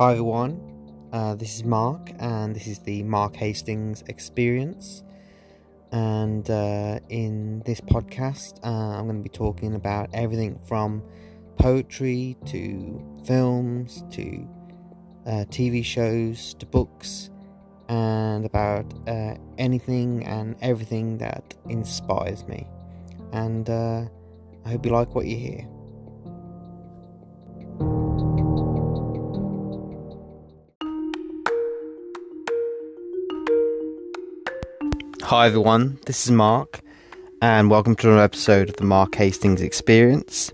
Hi everyone, uh, this is Mark, and this is the Mark Hastings Experience. And uh, in this podcast, uh, I'm going to be talking about everything from poetry to films to uh, TV shows to books, and about uh, anything and everything that inspires me. And uh, I hope you like what you hear. Hi everyone, this is Mark, and welcome to another episode of the Mark Hastings Experience.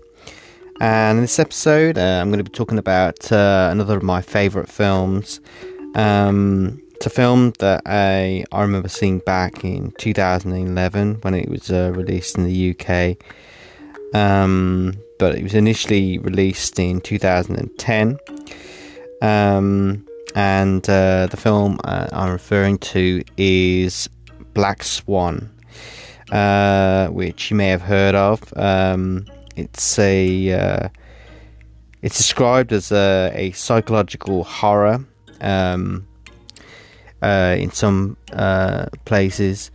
And in this episode, uh, I'm going to be talking about uh, another of my favourite films. Um, it's a film that I I remember seeing back in 2011 when it was uh, released in the UK. Um, but it was initially released in 2010. Um, and uh, the film uh, I'm referring to is Black Swan, uh, which you may have heard of. Um, it's a uh, it's described as a, a psychological horror um, uh, in some uh, places,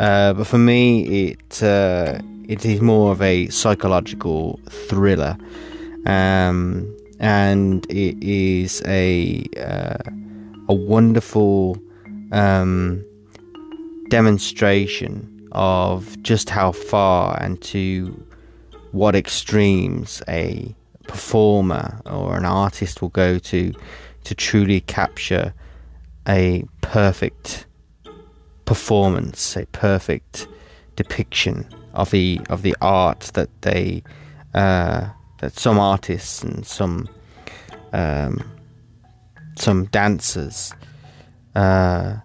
uh, but for me, it uh, it is more of a psychological thriller, um, and it is a a wonderful. Um, demonstration of just how far and to what extremes a performer or an artist will go to to truly capture a perfect performance, a perfect depiction of the of the art that they uh, that some artists and some um, some dancers uh,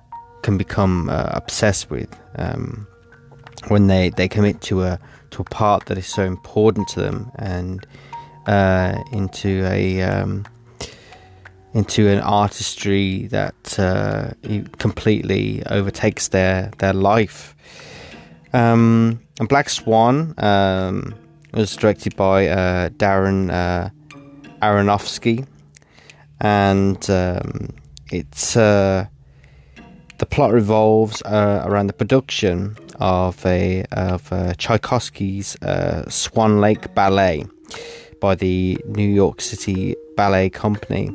can become uh, obsessed with um, when they, they commit to a to a part that is so important to them and uh, into a um, into an artistry that uh, completely overtakes their their life. Um, and Black Swan um, was directed by uh, Darren uh, Aronofsky, and um, it's uh, the plot revolves uh, around the production of a of uh, Tchaikovsky's uh, Swan Lake Ballet by the New York City Ballet Company,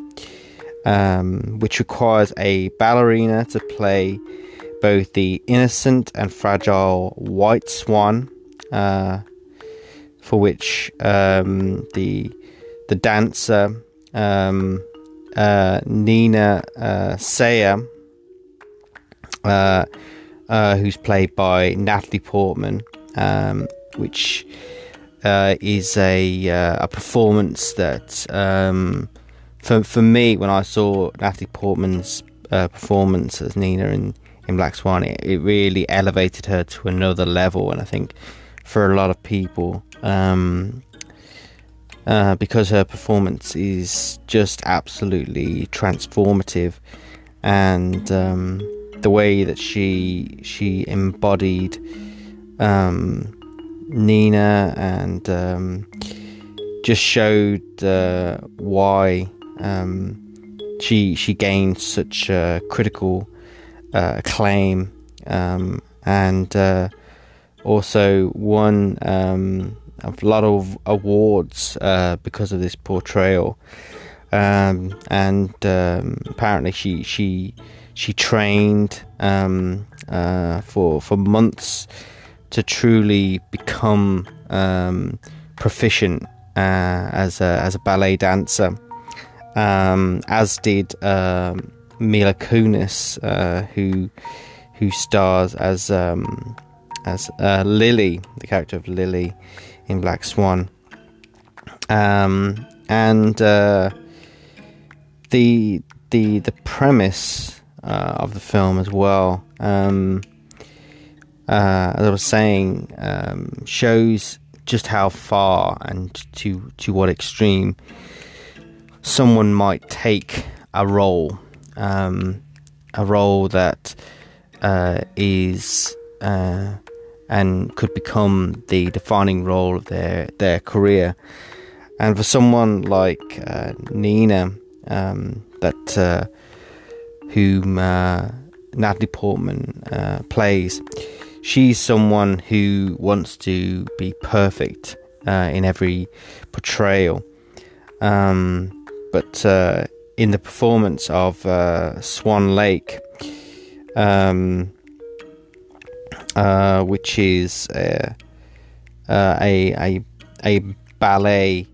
um, which requires a ballerina to play both the innocent and fragile white swan, uh, for which um, the the dancer um, uh, Nina uh, Sayer uh, uh, who's played by Natalie Portman, um, which uh, is a uh, a performance that um, for for me when I saw Natalie Portman's uh, performance as Nina in in Black Swan, it, it, really elevated her to another level, and I think for a lot of people. Um, uh, because her performance is just absolutely transformative, and um, the way that she she embodied um, Nina and um, just showed uh, why um, she she gained such uh, critical uh, acclaim um, and uh, also won um, a lot of awards uh, because of this portrayal. Um, and apparently, she she she trained um, uh, for for months to truly become um, proficient uh, as a as a ballet dancer. Um, as did um, Mila Kunis, uh, who who stars as um, as uh, Lily, the character of Lily in Black Swan, um, and uh, the the the premise uh, of the film as well. Um, uh, as I was saying, um, shows just how far and to to what extreme someone might take a role, um, a role that uh, is uh, and could become the defining role of their their career. And for someone like uh, Nina, um, that uh, whom uh, Natalie Portman uh, plays. She's someone who wants to be perfect uh, in every portrayal, um, but uh, in the performance of Swan Lake. Um, which is a, a, a ballet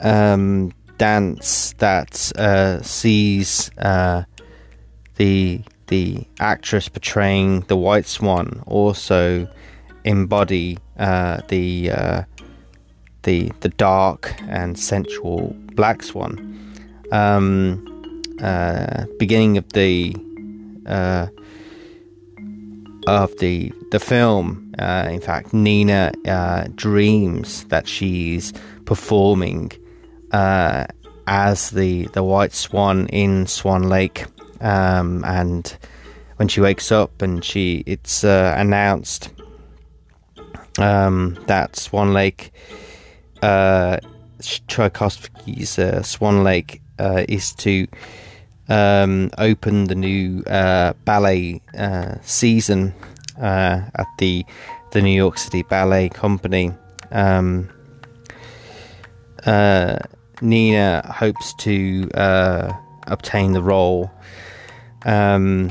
um, dance that uh, sees uh, the the actress portraying the White Swan also embody uh, the uh, the the dark and sensual Black Swan. Um, uh, beginning of the uh, of the the film, in fact, Nina dreams that she's performing uh, as the the white swan in Swan Lake, um, and when she wakes up and she it's uh, announced um, that Swan Lake, uh, Tchaikovsky's uh, Swan Lake, uh, is to um, open the new uh, ballet uh, season at the the New York City Ballet Company. Um, Nina hopes to obtain the role, um,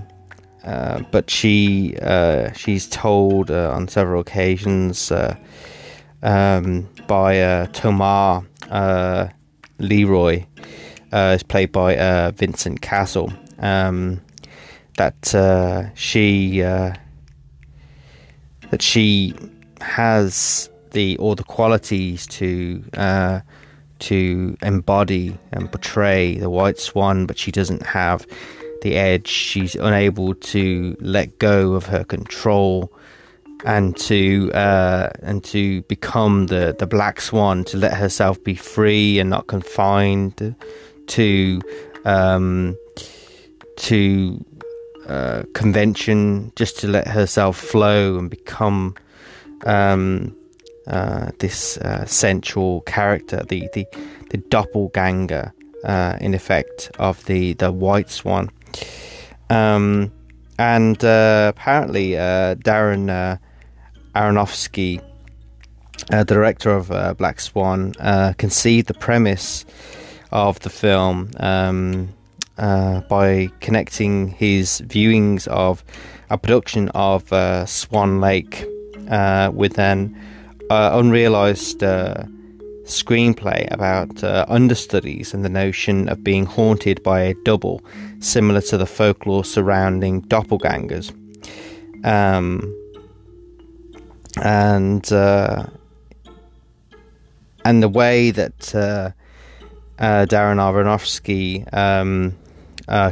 uh, but she uh, she's told uh, on several occasions uh, um, by Tomar Leroy, is played by Vincent Cassel, um, that she that she has the all the qualities to to embody and portray the white swan, but she doesn't have the edge. She's unable to let go of her control and to uh, and to become the the black swan, to let herself be free and not confined to um, to uh, convention, just to let herself flow and become um, uh, this uh, central character, the the, the doppelganger, uh, in effect, of the the White Swan. Um, and uh, apparently, uh, Darren uh, Aronofsky, director of Black Swan, conceived the premise of the film um, by connecting his viewings of a production of Swan Lake with an uh, unrealized uh, screenplay about uh, understudies and the notion of being haunted by a double, similar to the folklore surrounding doppelgangers. Um, and uh, and the way that uh, uh, Darren Aronofsky um,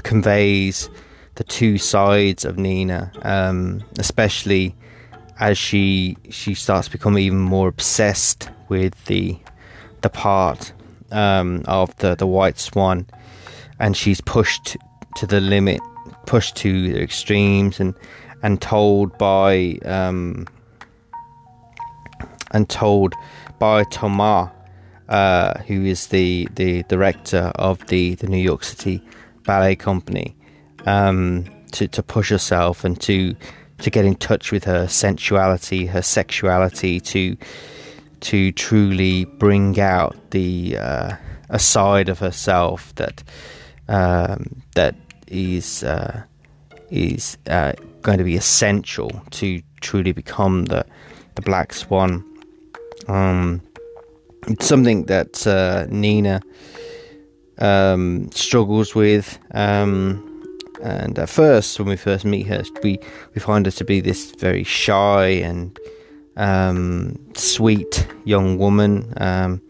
conveys the two sides of Nina, um, especially as she she starts to become even more obsessed with the the part um, of the the white swan, and she's pushed to the limit, pushed to the extremes, and and told by um, and told by Tomar, uh, who is the the director of the the New York City Ballet Company, um, to to push herself and to to get in touch with her sensuality, her sexuality, to to truly bring out the uh, a side of herself that um, that is uh, is uh, going to be essential to truly become the the black swan. Um, it's something that uh, Nina um, struggles with. Um, and at first, when we first meet her, we, we find her to be this very shy and um, sweet young woman um,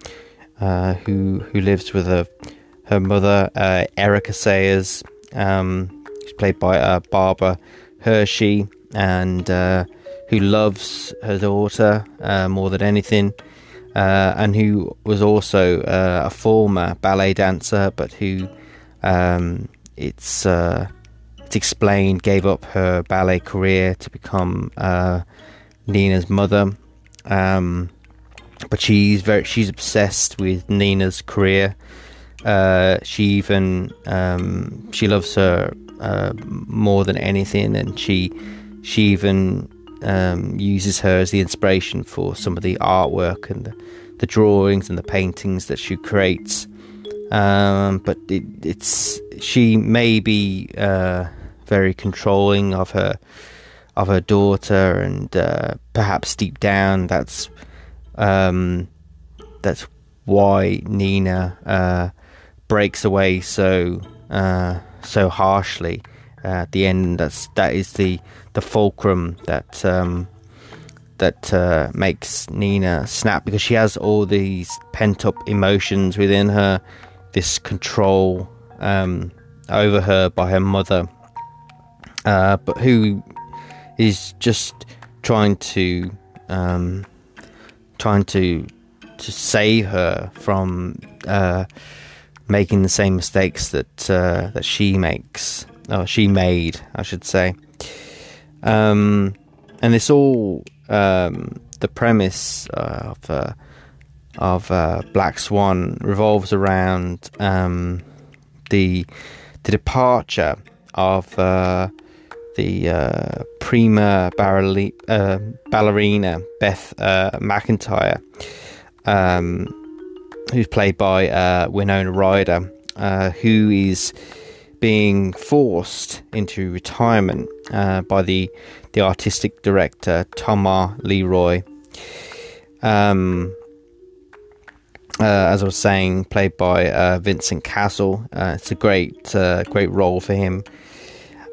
uh, who who lives with her her mother, uh, Erica Sayers. Um, she's played by uh, Barbara Hershey, and uh, who loves her daughter uh, more than anything. Uh, and who was also a former ballet dancer, but who um, it's it's explained, gave up her ballet career to become Nina's mother. Um, but she's very she's obsessed with Nina's career Uh, she even um, she loves her uh, more than anything, and she she even um, uses her as the inspiration for some of the artwork and the, the drawings and the paintings that she creates. Um, but it, it's she may be uh, very controlling of her of her daughter, and uh, perhaps deep down that's um, that's why Nina uh, breaks away so uh, so harshly at the end. That's that is the the fulcrum that um, that uh, makes Nina snap because she has all these pent up emotions within her, this control um, over her by her mother, uh, but who is just trying to um, trying to to save her from uh, making the same mistakes that uh, that she makes or she made, I should say. Um, and it's all um, the premise of uh, of uh, Black Swan revolves around um, the the departure of uh, the uh, prima uh, ballerina Beth uh, McIntyre, um, who's played by Winona Ryder, who is being forced into retirement uh, by the the artistic director Tamar Leroy. Um, uh, as I was saying, played by uh, Vincent Cassel. Uh, it's a great uh, great role for him.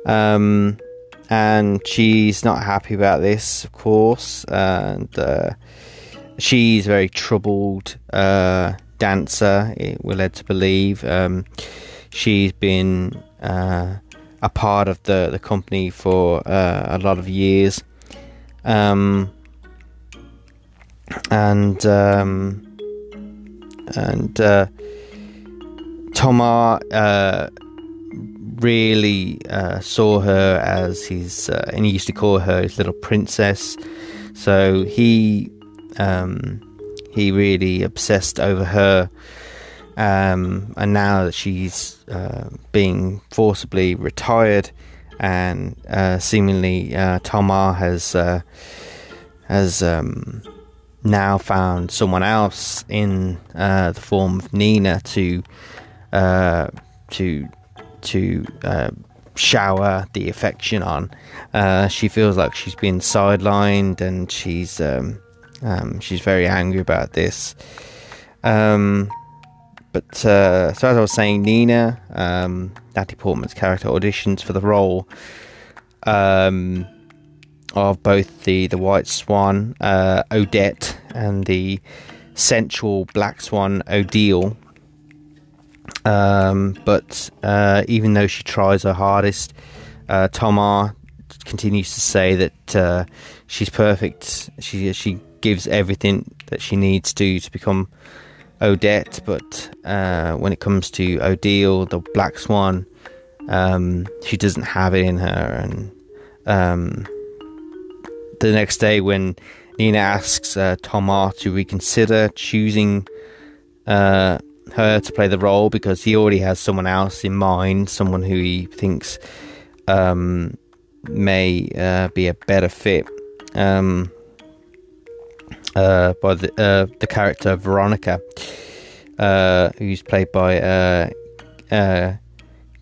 Um, and she's not happy about this, of course, and uh, she's a very troubled dancer. We're led to believe. Um, she's been uh, a part of the, the company for uh, a lot of years. Um, and um, and uh, Tamar uh, really uh, saw her as his, uh, and he used to call her his little princess. So he um, he really obsessed over her um, and now that she's uh, being forcibly retired, and uh, seemingly uh, Tamar has uh, has um, now found someone else in uh, the form of Nina to uh, to to shower the affection on. she feels like she's been sidelined, and she's um, um, she's very angry about this. Um, but uh, so as I was saying, Nina, um, Natalie Portman's character auditions for the role um, of both the the White Swan uh, Odette and the sensual Black Swan Odile. Um, but uh, even though she tries her hardest, uh, Tamar continues to say that uh, she's perfect. She she gives everything that she needs to to become Odette, but uh, when it comes to Odile, the Black Swan, um, she doesn't have it in her. And um, the next day, when Nina asks uh, Tamar to reconsider choosing uh, her to play the role because he already has someone else in mind, someone who he thinks um, may uh, be a better fit. Um, uh, by the uh, the character Veronica, uh, who's played by uh, uh,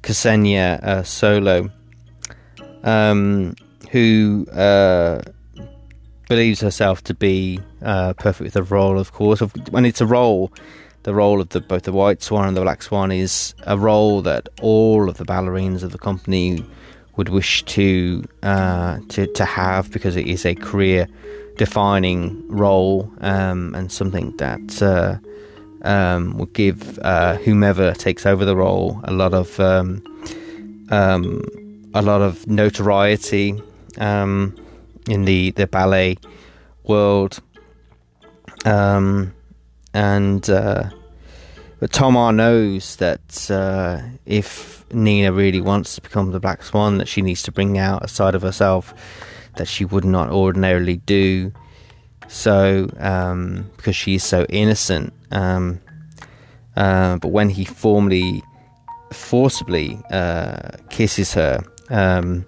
Ksenia uh, Solo, um, who believes herself to be perfect with the role. Of course, when it's a role, the role of the both the White Swan and the Black Swan is a role that all of the ballerinas of the company would wish to to to have because it is a career defining role um, and something that uh, um, will give uh, whomever takes over the role a lot of um, um a lot of notoriety um, in the, the ballet world. Um, and uh, but Tamar knows that uh, if Nina really wants to become the Black Swan, that she needs to bring out a side of herself that she would not ordinarily do. So, um, because she is so innocent, um, Uh, but when he formally, forcibly uh, kisses her, um,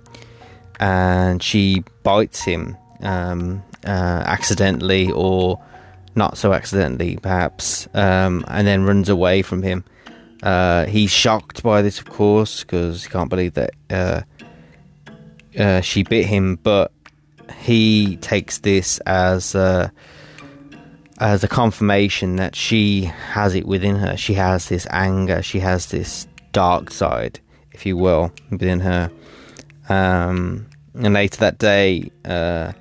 and she bites him um, uh, accidentally or not so accidentally, perhaps, um, and then runs away from him. Uh, he's shocked by this, of course, because he can't believe that uh, uh, she bit him. But he takes this as uh, as a confirmation that she has it within her. She has this anger. She has this dark side, if you will, within her. Um, and later that day, uh,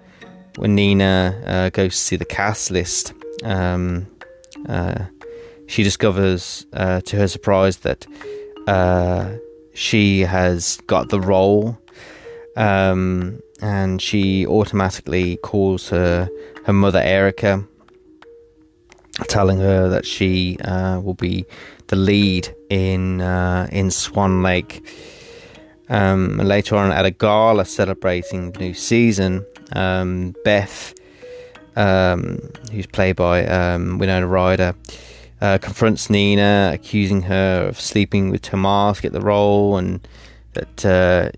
when Nina uh, goes to see the cast list, um, uh, she discovers, uh, to her surprise, that uh, she has got the role, um, and she automatically calls her her mother Erica, telling her that she uh, will be the lead in uh, in Swan Lake. Um, later on, at a gala celebrating the new season, um, Beth, um, who's played by um, Winona Ryder, uh, confronts Nina, accusing her of sleeping with Tomar to get the role, and that uh,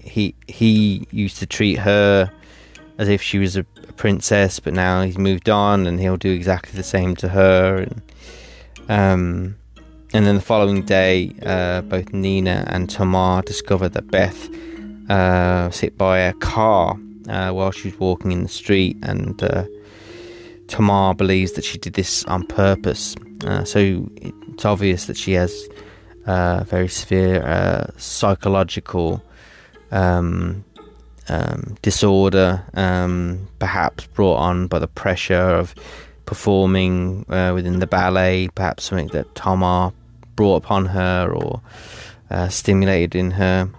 he he used to treat her as if she was a, princess, but now he's moved on, and he'll do exactly the same to her. And um, and then the following day, uh, both Nina and Tomar discover that Beth uh, sit by a car uh, while she's walking in the street, and uh, Tamar believes that she did this on purpose. Uh, so it's obvious that she has uh, very severe uh, psychological um, um, disorder, um, perhaps brought on by the pressure of performing uh, within the ballet, perhaps something that Tamar brought upon her or uh, stimulated in her.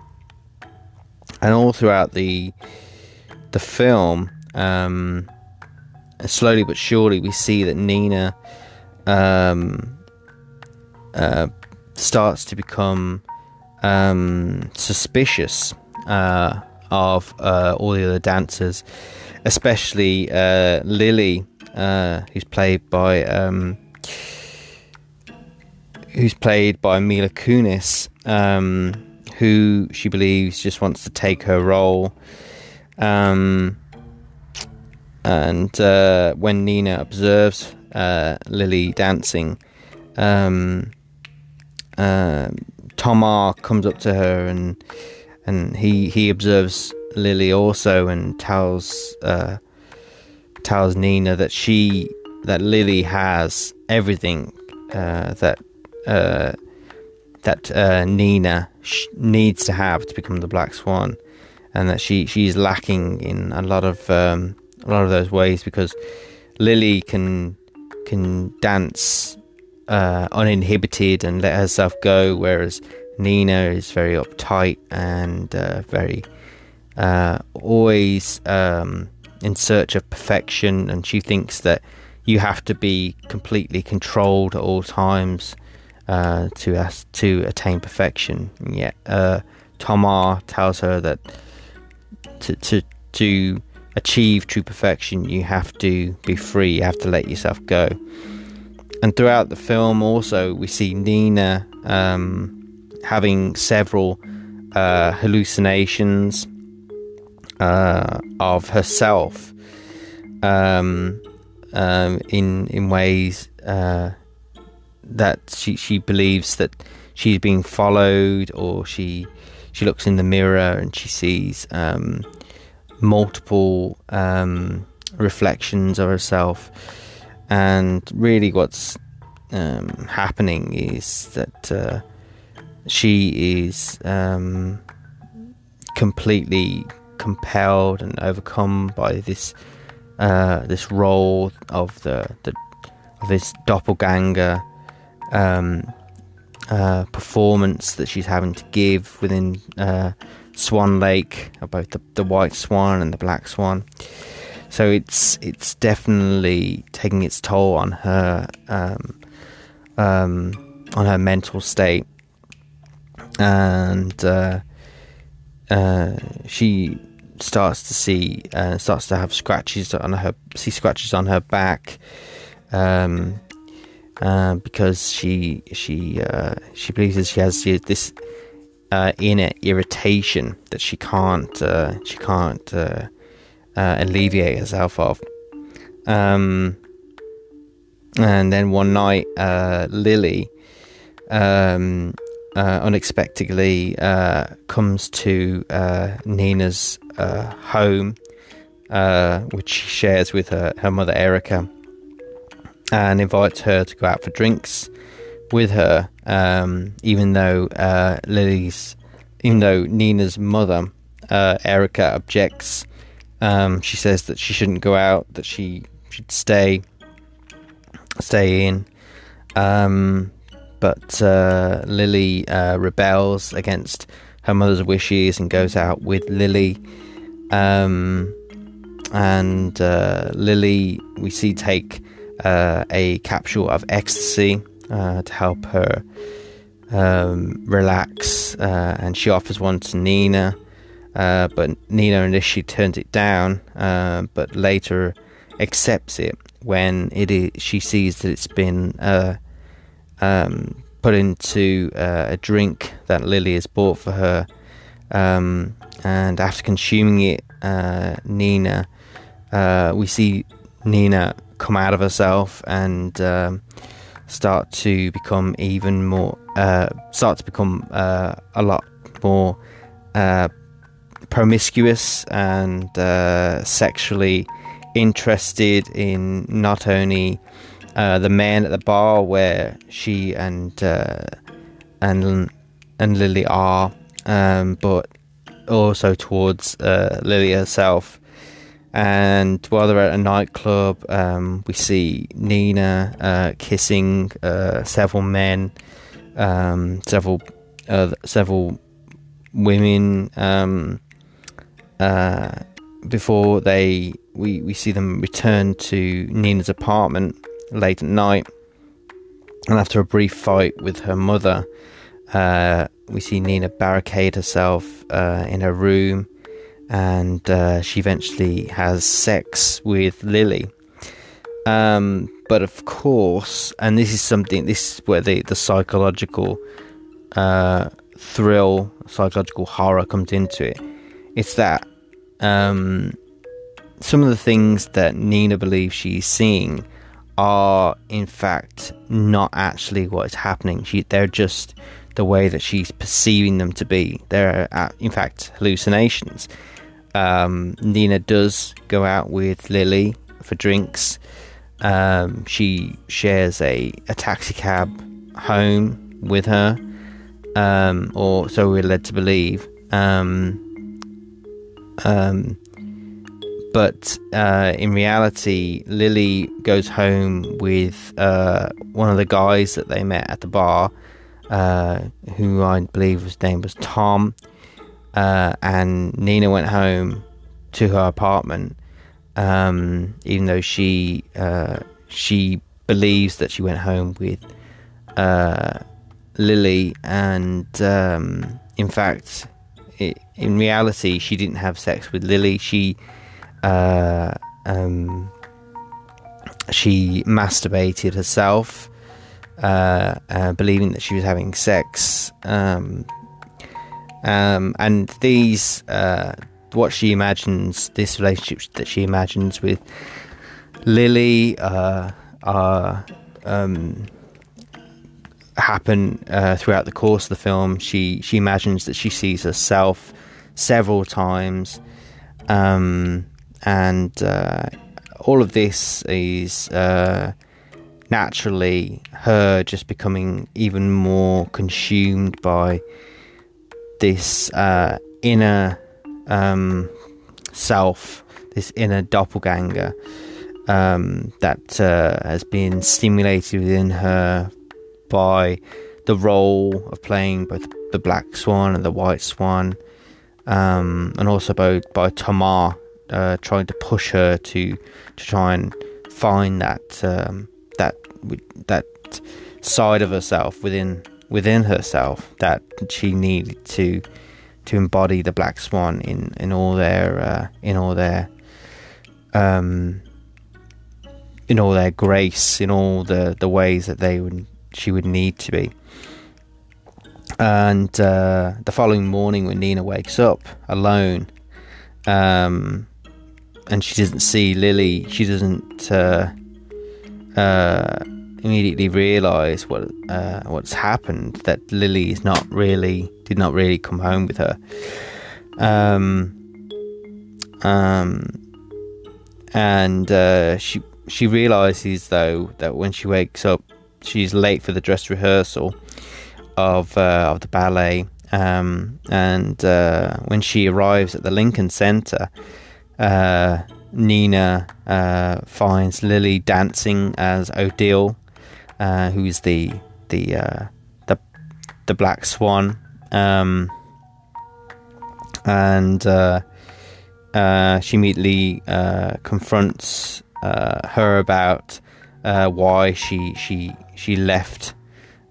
And all throughout the the film, um, slowly but surely, we see that Nina um, uh, starts to become um, suspicious uh, of uh, all the other dancers, especially uh, Lily, uh, who's played by um, who's played by Mila Kunis, um, who she believes just wants to take her role. Um, and uh, when Nina observes uh, Lily dancing, um, uh, Tomar comes up to her and and he he observes Lily also and tells uh, tells Nina that she that Lily has everything uh, that uh, that Nina sh- needs to have to become the Black Swan and that she she's lacking in a lot of um, a lot of those ways because Lily can can dance uh, uninhibited and let herself go, whereas Nina is very uptight and uh, very uh, always um, in search of perfection, and she thinks that you have to be completely controlled at all times uh, to to attain perfection. And yet, uh, Tomar tells her that to to to achieve true perfection, you have to be free. You have to let yourself go. And throughout the film, also we see Nina um, having several uh, hallucinations uh, of herself um, um, in in ways uh, that she she believes that she's being followed, or she she looks in the mirror and she sees um, multiple um, reflections of herself. And really, what's um, happening is that uh, she is um, completely compelled and overcome by this uh, this role of the, the of this doppelganger um, uh, performance that she's having to give within uh, Swan Lake, about the, the white swan and the black swan. So it's it's definitely taking its toll on her um, um, on her mental state, and uh, uh, she starts to see uh, starts to have scratches on her see scratches on her back. Um, uh, because she she uh, she believes that she has this uh, inner irritation that she can't uh, she can't uh, uh, alleviate herself of. Um, and then one night, Lily um, unexpectedly comes to Nina's home, which she shares with her, her mother Erica and invites her to go out for drinks with her, um, even though uh, Lily's, even though Nina's mother, uh, Erica, objects. Um, she says that she shouldn't go out, that she should stay, stay in. Um, but uh, Lily uh, rebels against her mother's wishes and goes out with Lily. Um, and uh, Lily, we see take uh, a capsule of ecstasy uh, to help her um, relax, uh, and she offers one to Nina. Uh, but Nina initially turns it down, uh, but later accepts it when it is, she sees that it's been uh, um, put into a drink that Lily has bought for her. Um, and after consuming it, Nina, we see Nina come out of herself and um, start to become even more, uh, start to become uh, a lot more uh, promiscuous and uh, sexually interested in not only uh, the man at the bar where she and uh, and and Lily are, um, but also towards Lily herself. And while they're at a nightclub, um, we see Nina uh, kissing uh, several men, um, several uh, several women. Um, uh, before they, we, we see them return to Nina's apartment late at night, and after a brief fight with her mother, uh, we see Nina barricade herself uh, in her room and uh, she eventually has sex with Lily. Um, but of course, and this is something, this is where the, the psychological uh, thrill, psychological horror comes into it. It's that um, some of the things that Nina believes she's seeing are, in fact, not actually what is happening. She, they're just the way that she's perceiving them to be. They're, uh, in fact, hallucinations um, Nina does go out with Lily for drinks. Um, she shares a, a taxi cab home with her, um, or so we're led to believe. Um, um, but uh, in reality, Lily goes home with uh, one of the guys that they met at the bar, uh, who I believe his name was Tom uh, and Nina went home to her apartment, um, even though she uh, she believes that she went home with uh, Lily, and um, in fact, it, in reality, she didn't have sex with Lily. She uh, um, she masturbated herself, uh, uh, believing that she was having sex. Um, um, and these, uh, what she imagines, this relationship that she imagines with Lily, uh, are um, happen uh, throughout the course of the film. She she imagines that she sees herself several times, um, and uh, all of this is uh, naturally her just becoming even more consumed by this uh, inner um, self, this inner doppelganger um, that uh, has been stimulated within her by the role of playing both the black swan and the white swan, um, and also by, by Tamar uh, trying to push her to to try and find that um, that that side of herself within within herself that she needed to to embody the black swan in in all their uh, in all their um, in all their grace, in all the the ways that they would she would need to be. And uh, the following morning, when Nina wakes up alone, um, and she doesn't see Lily, she doesn't uh, uh, immediately realise what uh, what's happened. That Lily is not really did not really come home with her. Um, um, and uh, she she realizes though that when she wakes up, she's late for the dress rehearsal of uh, of the ballet. Um, and uh, when she arrives at the Lincoln Center, uh, Nina uh, finds Lily dancing as Odile, uh, who is the the uh, the the Black Swan, um, and she immediately confronts her about why she she she left.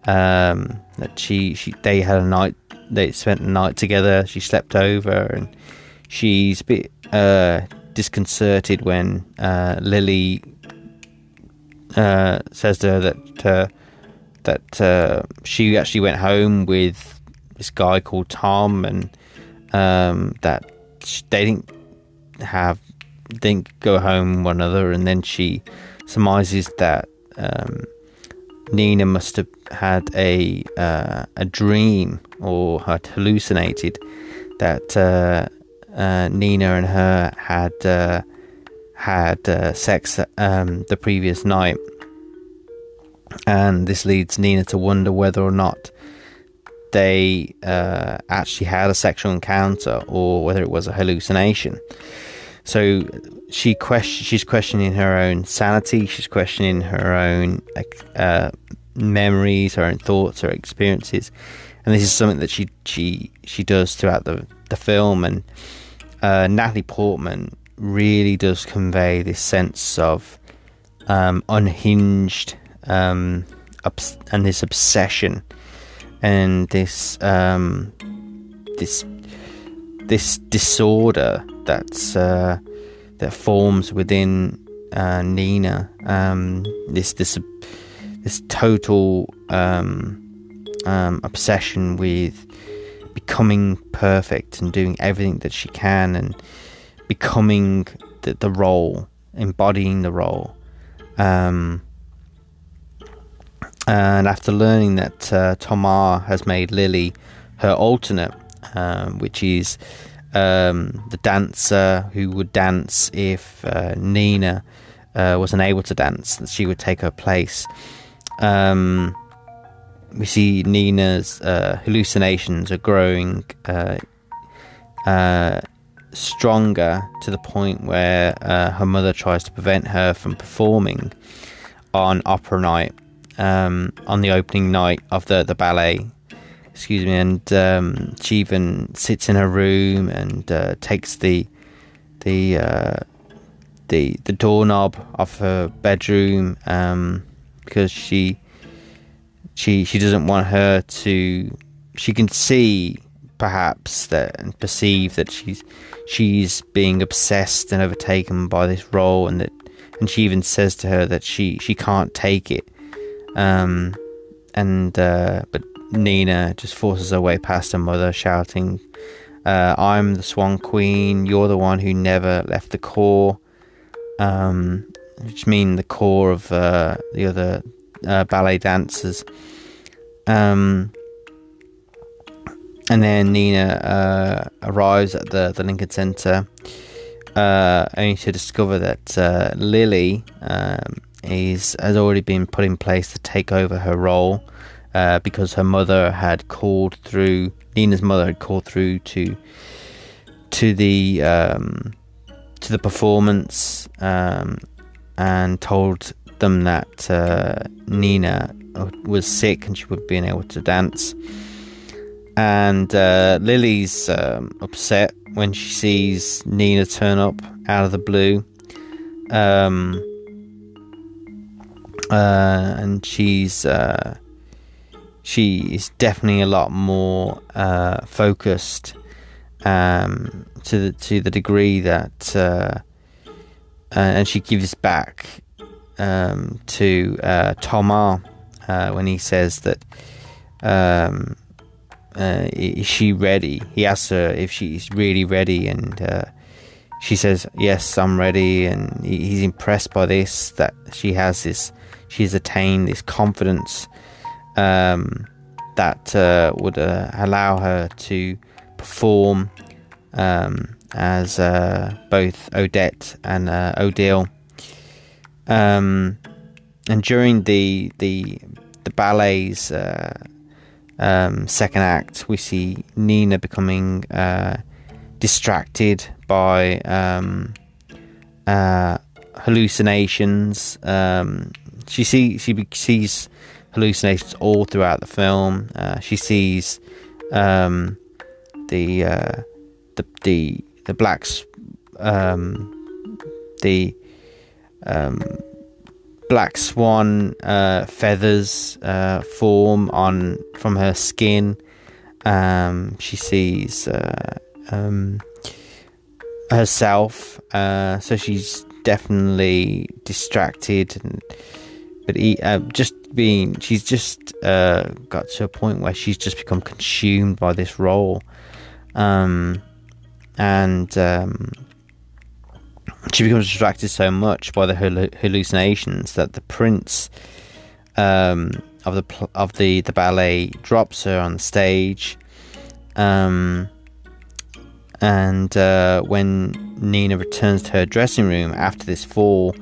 Um, that she, she they had a night they spent the night together. She slept over and she's a bit uh, disconcerted when uh, Lily uh, says to her that uh, that uh, she actually went home with this guy called Tom and um, that they didn't have didn't go home one another. And then she surmises that um, Nina must have had a uh, a dream or had hallucinated that uh, uh, Nina and her had uh, had uh, sex um, the previous night, and this leads Nina to wonder whether or not they uh, actually had a sexual encounter or whether it was a hallucination. So she question she's questioning her own sanity. She's questioning her own uh, memories, her own thoughts, her experiences, and this is something that she she she does throughout the the film. And uh, Natalie Portman really does convey this sense of um, unhinged um, and this obsession and this um, this this disorder that's uh, that forms within uh, Nina. Um, this this this total um, um, obsession with becoming perfect and doing everything that she can and becoming the, the role, embodying the role. Um, and after learning that uh, Tomar has made Lily her alternate, um, which is um, the dancer who would dance if uh, Nina uh, was unable to dance, that she would take her place. Um, we see Nina's uh, hallucinations are growing uh, uh, stronger to the point where uh, her mother tries to prevent her from performing on opera night um, on the opening night of the, the ballet excuse me, and um, she even sits in her room and uh, takes the the uh, the the doorknob off her bedroom um, because she she she doesn't want her to. She can see perhaps that and perceive that she's she's being obsessed and overtaken by this role, and that and she even says to her that she she can't take it. Um, and uh, but Nina just forces her way past her mother, shouting, uh, I'm the Swan Queen, you're the one who never left the corps," Um, which mean the corps of uh, the other uh, ballet dancers. Um, and then Nina uh, arrives at the, the Lincoln Center, uh, only to discover that uh, Lily um, is has already been put in place to take over her role uh, because her mother had called through. Nina's mother had called through to to the um, to the performance um, and told them that uh, Nina was sick and she wouldn't be able to dance. And uh, Lily's um, upset when she sees Nina turn up out of the blue. Um, uh, and she's uh, she is definitely a lot more uh, focused um, to the to the degree that uh, and she gives back um, to uh, uh, when he says that um, uh, is she ready? He asks her if she's really ready, and uh, she says, "Yes, I'm ready." And he's impressed by this that she has this, she's attained this confidence um, that uh, would uh, allow her to perform um, as uh, both Odette and uh, Odile. Um, and during the the the ballet's um, second act, we see Nina becoming uh, distracted by um, uh, hallucinations. Um, she sees she sees hallucinations all throughout the film. Uh, she sees um, the, uh, the the the blacks um, the um, black swan uh, feathers uh, form on from her skin. Um, she sees uh, um, herself, uh, so she's definitely distracted, and, but he, uh, just being, she's just uh, got to a point where she's just become consumed by this role, um, and um, she becomes distracted so much by the hallucinations that the prince um, of the of the the ballet drops her on the stage. Um, and uh, when Nina returns to her dressing room after this fall,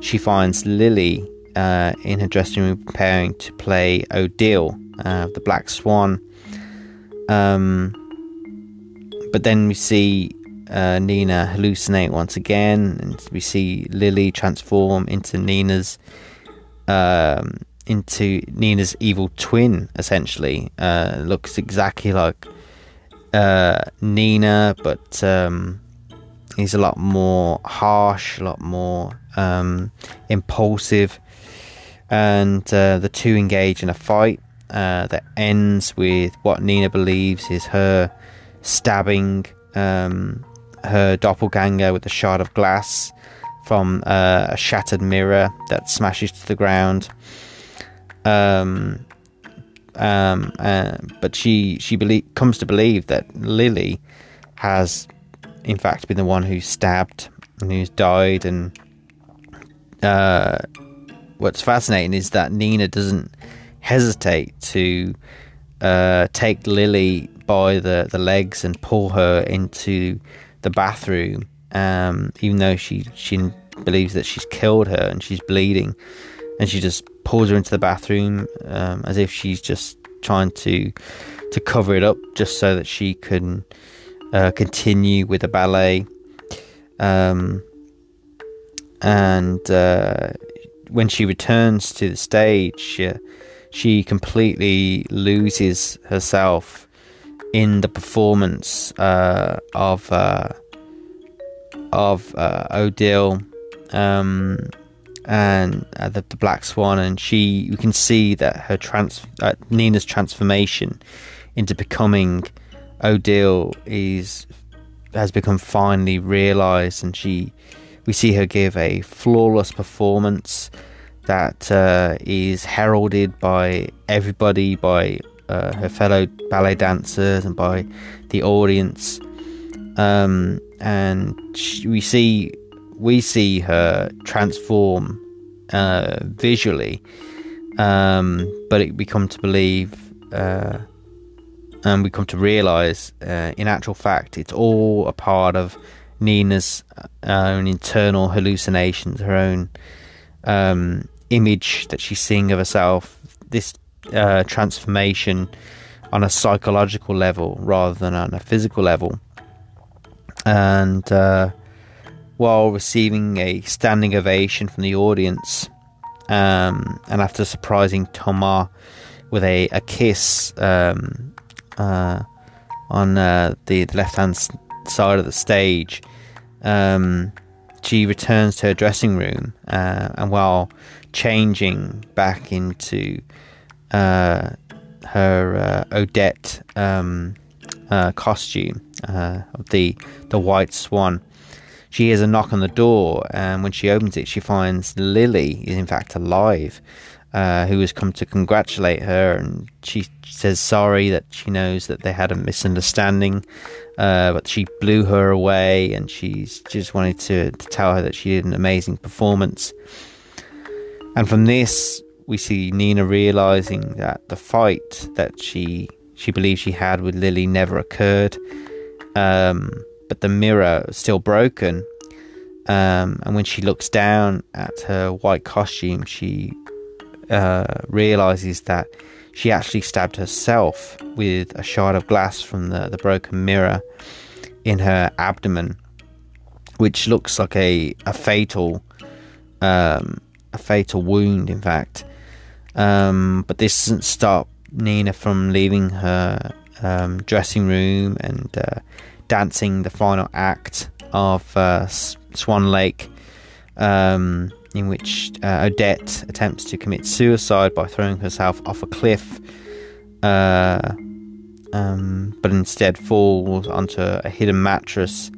she finds Lily uh, in her dressing room preparing to play Odile, uh, the Black Swan. Um, but then we see uh, Nina hallucinate once again, and we see Lily transform into Nina's um, into Nina's evil twin. Essentially, uh, looks exactly like uh, Nina, but um, he's a lot more harsh, a lot more um, impulsive, and uh, the two engage in a fight uh, that ends with what Nina believes is her stabbing um, her doppelganger with a shard of glass from uh, a shattered mirror that smashes to the ground. Um, um, uh, but she she belie- comes to believe that Lily has, in fact, been the one who stabbed and who's died. And uh, what's fascinating is that Nina doesn't hesitate to uh, take Lily by the, the legs and pull her into the bathroom, um, even though she she believes that she's killed her and she's bleeding, and she just pulls her into the bathroom um, as if she's just trying to to cover it up, just so that she can uh, continue with the ballet. Um, and uh, when she returns to the stage, she, she completely loses herself in the performance uh, of uh, of uh, Odile um, and uh, the, the, Black Swan, and she you can see that her trans uh, Nina's transformation into becoming Odile is has become finally realized, and she we see her give a flawless performance that uh, is heralded by everybody, by uh, her fellow ballet dancers and by the audience. Um, and she, we see we see her transform uh, visually, um, but it, we come to believe uh, and we come to realize, uh, in actual fact, it's all a part of Nina's uh, own internal hallucinations, her own um, image that she's seeing of herself. This uh, transformation on a psychological level rather than on a physical level. And uh, while receiving a standing ovation from the audience, um, and after surprising Thomas with a, a kiss um, uh, on uh, the, the left hand side of the stage, um, she returns to her dressing room, uh, and while changing back into her uh, Odette um, uh, costume uh, of the the White Swan. she hears a knock on the door, and when she opens it, she finds Lily is in fact alive, uh, who has come to congratulate her, and she says sorry that she knows that they had a misunderstanding, uh, but she blew her away, and she's just wanted to, to tell her that she did an amazing performance. And from this, we see Nina realizing that the fight that she she believes she had with Lily never occurred. Um, but the mirror is still broken. Um, and when she looks down at her white costume, she uh, realizes that she actually stabbed herself with a shard of glass from the, the broken mirror in her abdomen, which looks like a, a fatal um, a fatal wound, in fact. Um, but this doesn't stop Nina from leaving her um, dressing room and uh, dancing the final act of uh, Swan Lake, um, in which uh, Odette attempts to commit suicide by throwing herself off a cliff, uh, um, but instead falls onto a hidden mattress.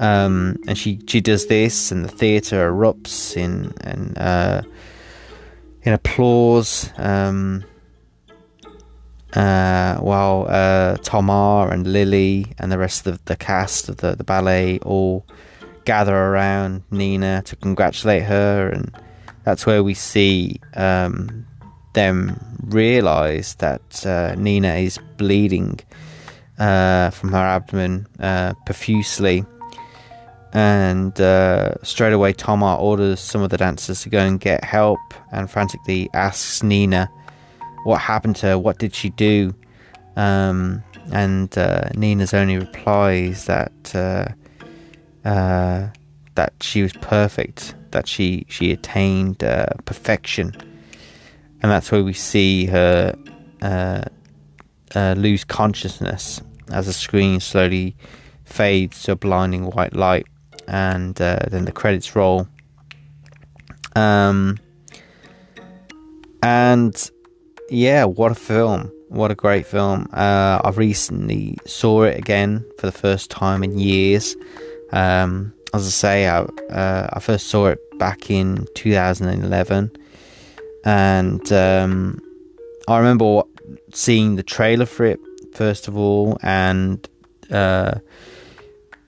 Um, and she, she does this, and the theatre erupts in uh, in applause. Um, uh, while uh, Thomas and Lily and the rest of the cast of the, the ballet all gather around Nina to congratulate her, and that's where we see um, them realize that uh, Nina is bleeding uh, from her abdomen uh, profusely. And uh, straight away, Thomas orders some of the dancers to go and get help and frantically asks Nina what happened to her, what did she do? Um, and uh, Nina's only replies that uh, uh, that she was perfect, that she she attained uh, perfection, and that's where we see her uh, lose consciousness as the screen slowly fades to a blinding white light, and then the credits roll. Um, and yeah, what a film! What a great film! Uh, I recently saw it again for the first time in years. Um, as I say, I, uh, I first saw it back in 2011, and um, I remember seeing the trailer for it first of all, and uh,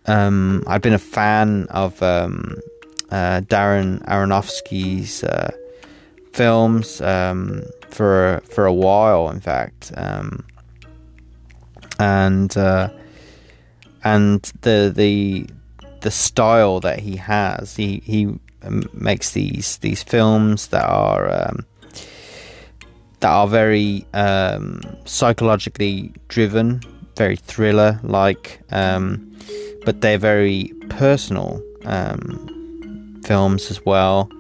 um, I'd been a fan of um, uh, Darren Aronofsky's uh, films. Um, for for a while, in fact, um, and uh, and the the the style that he has, he he um, makes these these films that are um, that are very psychologically driven, very thriller like, but they're very personal um, films as well.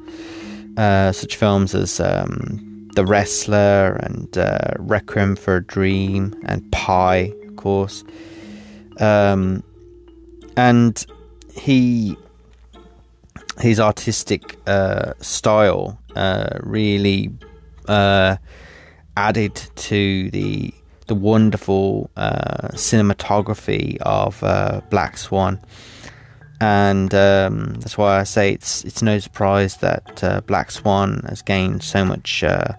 Uh, such films as um, the Wrestler and uh, Requiem for a Dream and Pi, of course. Um, and he his artistic uh, style uh, really uh, added to the the wonderful uh, cinematography of uh, Black Swan and um, that's why I say it's it's no surprise that uh, Black Swan has gained so much, uh,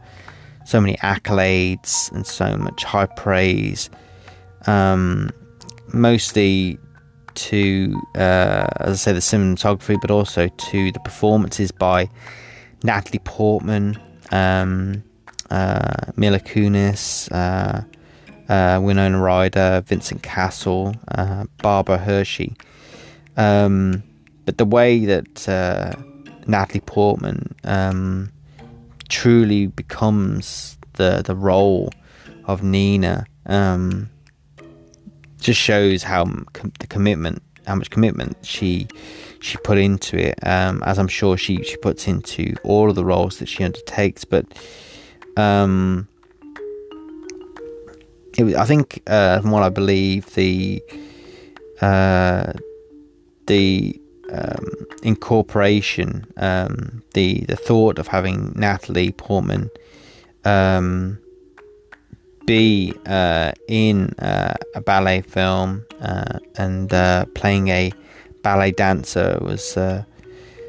so many accolades and so much high praise, um, mostly to, uh, as I say, the cinematography, but also to the performances by Natalie Portman, um, uh, Mila Kunis. Uh, uh, Winona Ryder, Vincent Cassel, Barbara Hershey, um, but the way that uh, Natalie Portman um, truly becomes the the role of Nina um, just shows how com- the commitment, how much commitment she she put into it, um, as I'm sure she she puts into all of the roles that she undertakes. But um, it, I think, uh, from what I believe, the uh, the um, incorporation, um, the the thought of having Natalie Portman um, be uh, in uh, a ballet film uh, and uh, playing a ballet dancer was uh,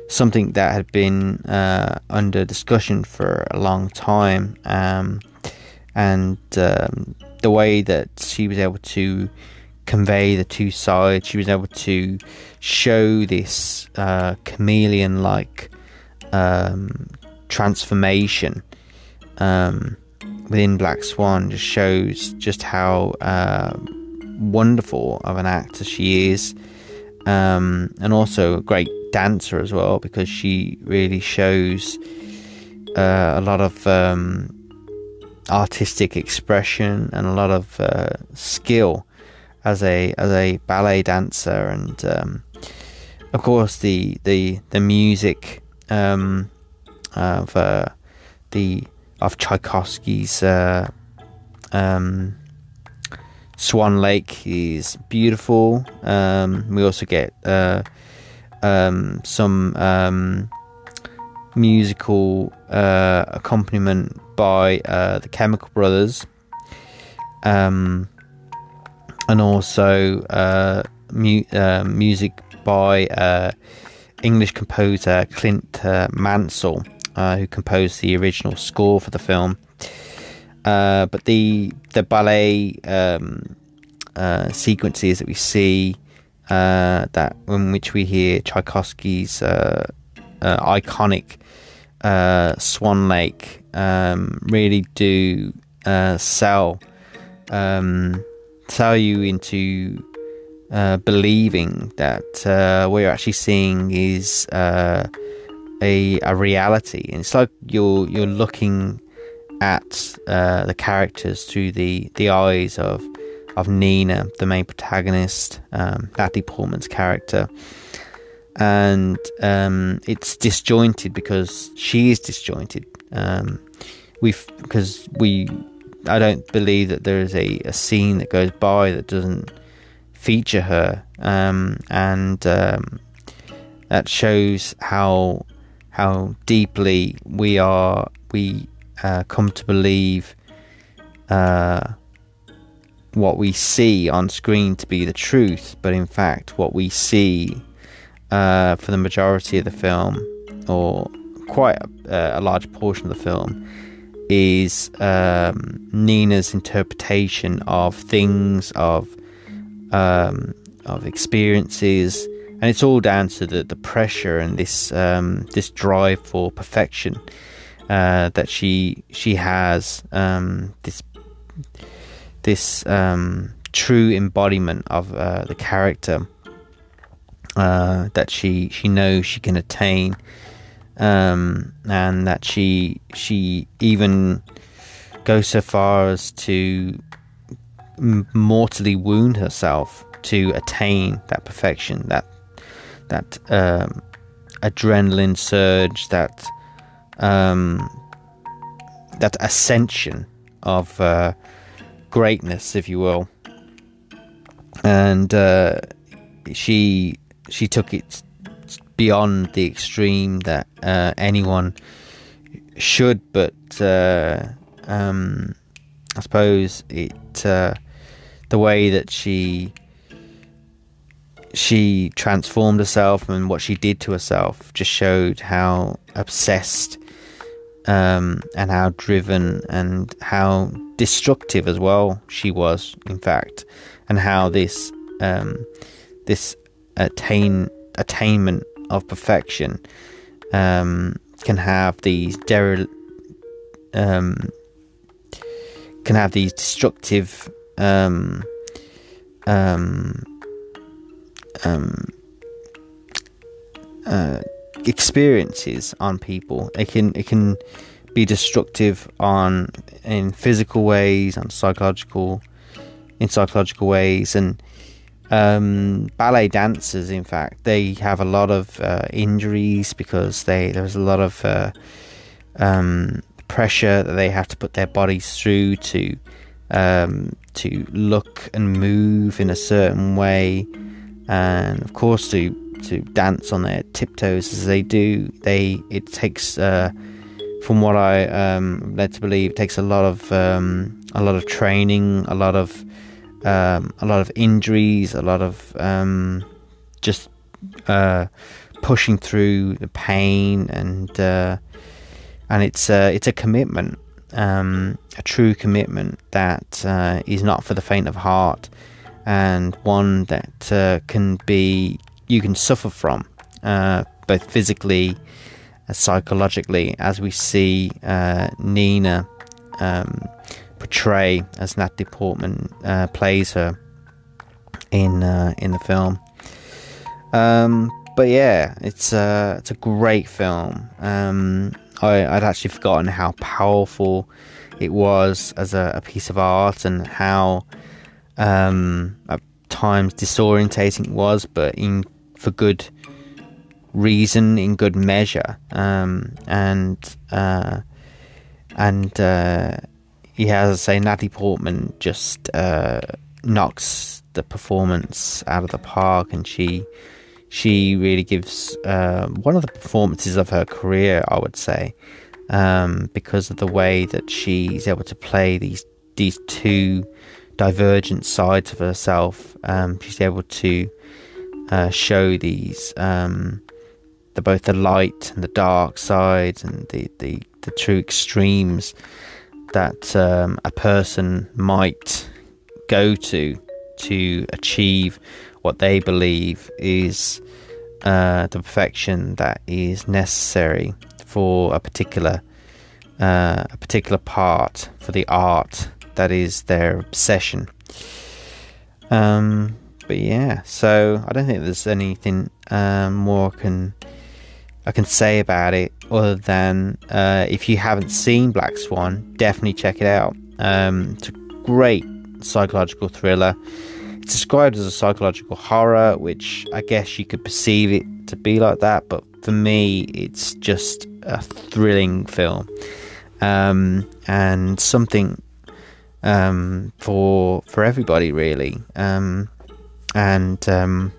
something that had been uh, under discussion for a long time, um, and um, the way that she was able to convey the two sides, she was able to show this uh, chameleon-like um, transformation um, within Black Swan. Just shows just how uh, wonderful of an actor she is, um, and also a great dancer as well because she really shows uh, a lot of um, artistic expression and a lot of uh, skill as a as a ballet dancer and um, of course the the the music um, of uh, the of Tchaikovsky's uh, um, Swan Lake is beautiful. Um, we also get uh, um, some um, musical uh, accompaniment by uh, the Chemical Brothers, um, and also uh, mu- uh, music by uh, English composer Clint Mansell, who composed the original score for the film. but the the ballet um, sequences that we see uh, that in which we hear Tchaikovsky's uh, uh, iconic uh, Swan Lake um, really do uh, sell um, sell you into uh, believing that what you're actually seeing is a a reality. And it's like you're you're looking at the characters through the the eyes of of Nina, the main protagonist, um, Natalie Portman's character. And um, it's disjointed because she is disjointed. Um, we've because we, I don't believe that there is a, a scene that goes by that doesn't feature her, um, and um, that shows how how deeply we are we uh, come to believe uh, what we see on screen to be the truth, but in fact, what we see uh, for the majority of the film, or quite a, a large portion of the film, is um, Nina's interpretation of things, of um, of experiences, and it's all down to the, the pressure and this um, this drive for perfection uh, that she she has. Um, this this um, true embodiment of uh, the character uh, that she she knows she can attain, um, and that she she even goes so far as to mortally wound herself to attain that perfection, that that um, adrenaline surge, that um, that ascension of uh, greatness, if you will. And uh, she she took it beyond the extreme that uh, anyone should, but uh, um, I suppose it uh, the way that she she transformed herself and what she did to herself just showed how obsessed um, and how driven and how destructive as well she was, in fact, and how this um, this attain attainment of perfection um, can have these um, can have these destructive um, um, um, uh, experiences on people. It can it can be destructive on in physical ways, on psychological in psychological ways, and um, ballet dancers. In fact, they have a lot of uh, injuries because they there's a lot of uh, um, pressure that they have to put their bodies through to um, to look and move in a certain way, and of course to to dance on their tiptoes as they do. They it takes, uh, from what I um, led to believe, takes a lot of um, a lot of training, a lot of um, a lot of injuries, a lot of um, just uh, pushing through the pain and uh, and it's a, it's a commitment, um, a true commitment that uh, is not for the faint of heart, and one that uh, can be you can suffer from uh, both physically, and psychologically, as we see uh, Nina um, portray as Natalie Portman uh, plays her in in the film. Um, but yeah, it's a it's a great film. Um, I, would actually forgotten how powerful it was as a, a piece of art and how um, at times disorientating it was, but in for good reason, in good measure, um, and uh, and uh, has say, Natalie Portman just uh, knocks the performance out of the park, and she she really gives uh, one of the performances of her career, I would say, um, because of the way that she's able to play these these two divergent sides of herself. Um, she's able to uh, show these um, the both the light and the dark sides and the the, the true extremes that um, a person might go to to achieve what they believe is uh, the perfection that is necessary for a particular uh, a particular part for the art that is their obsession. Um, but yeah, so I don't think there's anything um, more I can I can say about it other than uh, if you haven't seen Black Swan, definitely check it out. Um, it's a great psychological thriller. It's described as a psychological horror, which I guess you could perceive it to be like that, but for me, it's just a thrilling film um, and something um, for for everybody really. Um, and um,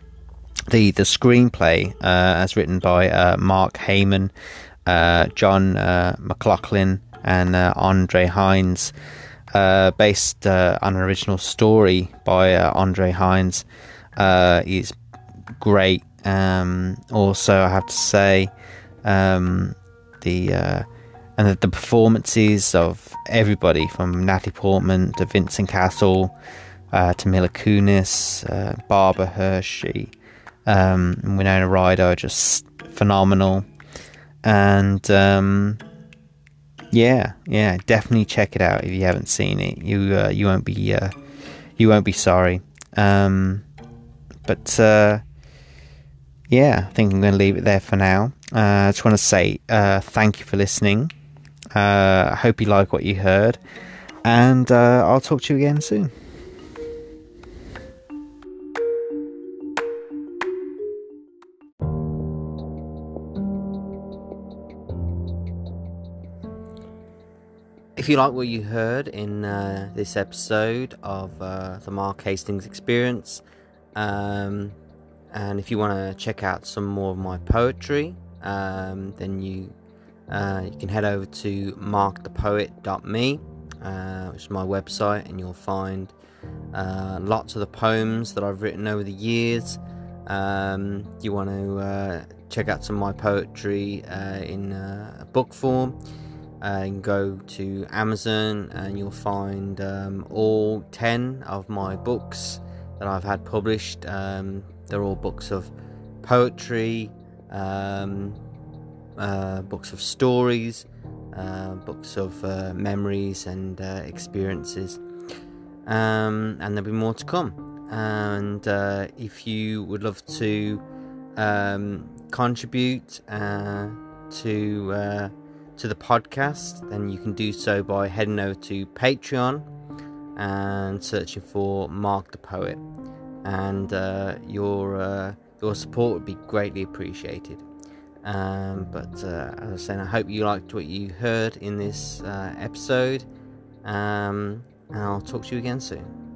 the the screenplay, uh, as written by uh, Mark Heyman, uh, John uh, McLaughlin, and uh, Andres Heinz uh, based uh, on an original story by uh, Andres Heinz, uh, is great. Um, also, I have to say, um, the uh, and the, the, performances of everybody from Natalie Portman to Vincent Cassel uh, to Mila Kunis, Barbara Hershey, um, Winona Ryder are just phenomenal. And um, yeah, yeah, definitely check it out if you haven't seen it. You uh, you won't be uh, you won't be sorry. Um, but uh, yeah, I think I'm going to leave it there for now. Uh, I just want to say uh, thank you for listening. Uh, I hope you like what you heard, and I'll talk to you again soon. If you like what you heard in uh, this episode of uh, the Mark Hastings Experience, um, and if you want to check out some more of my poetry, um, then you uh, you can head over to markthepoet.me, uh, which is my website, and you'll find uh, lots of the poems that I've written over the years. Um, you want to uh, check out some of my poetry in book form and go to Amazon and you'll find um, all 10 of my books that I've had published. Um, they're all books of poetry, um, uh, books of stories, uh, books of uh, memories and uh, experiences. Um, and there'll be more to come. And uh, if you would love to um, contribute uh, to to the podcast, then you can do so by heading over to Patreon and searching for Mark the Poet. And uh, your uh, your support would be greatly appreciated. Um, but uh, as I was saying, I hope you liked what you heard in this uh, episode. Um, and I'll talk to you again soon.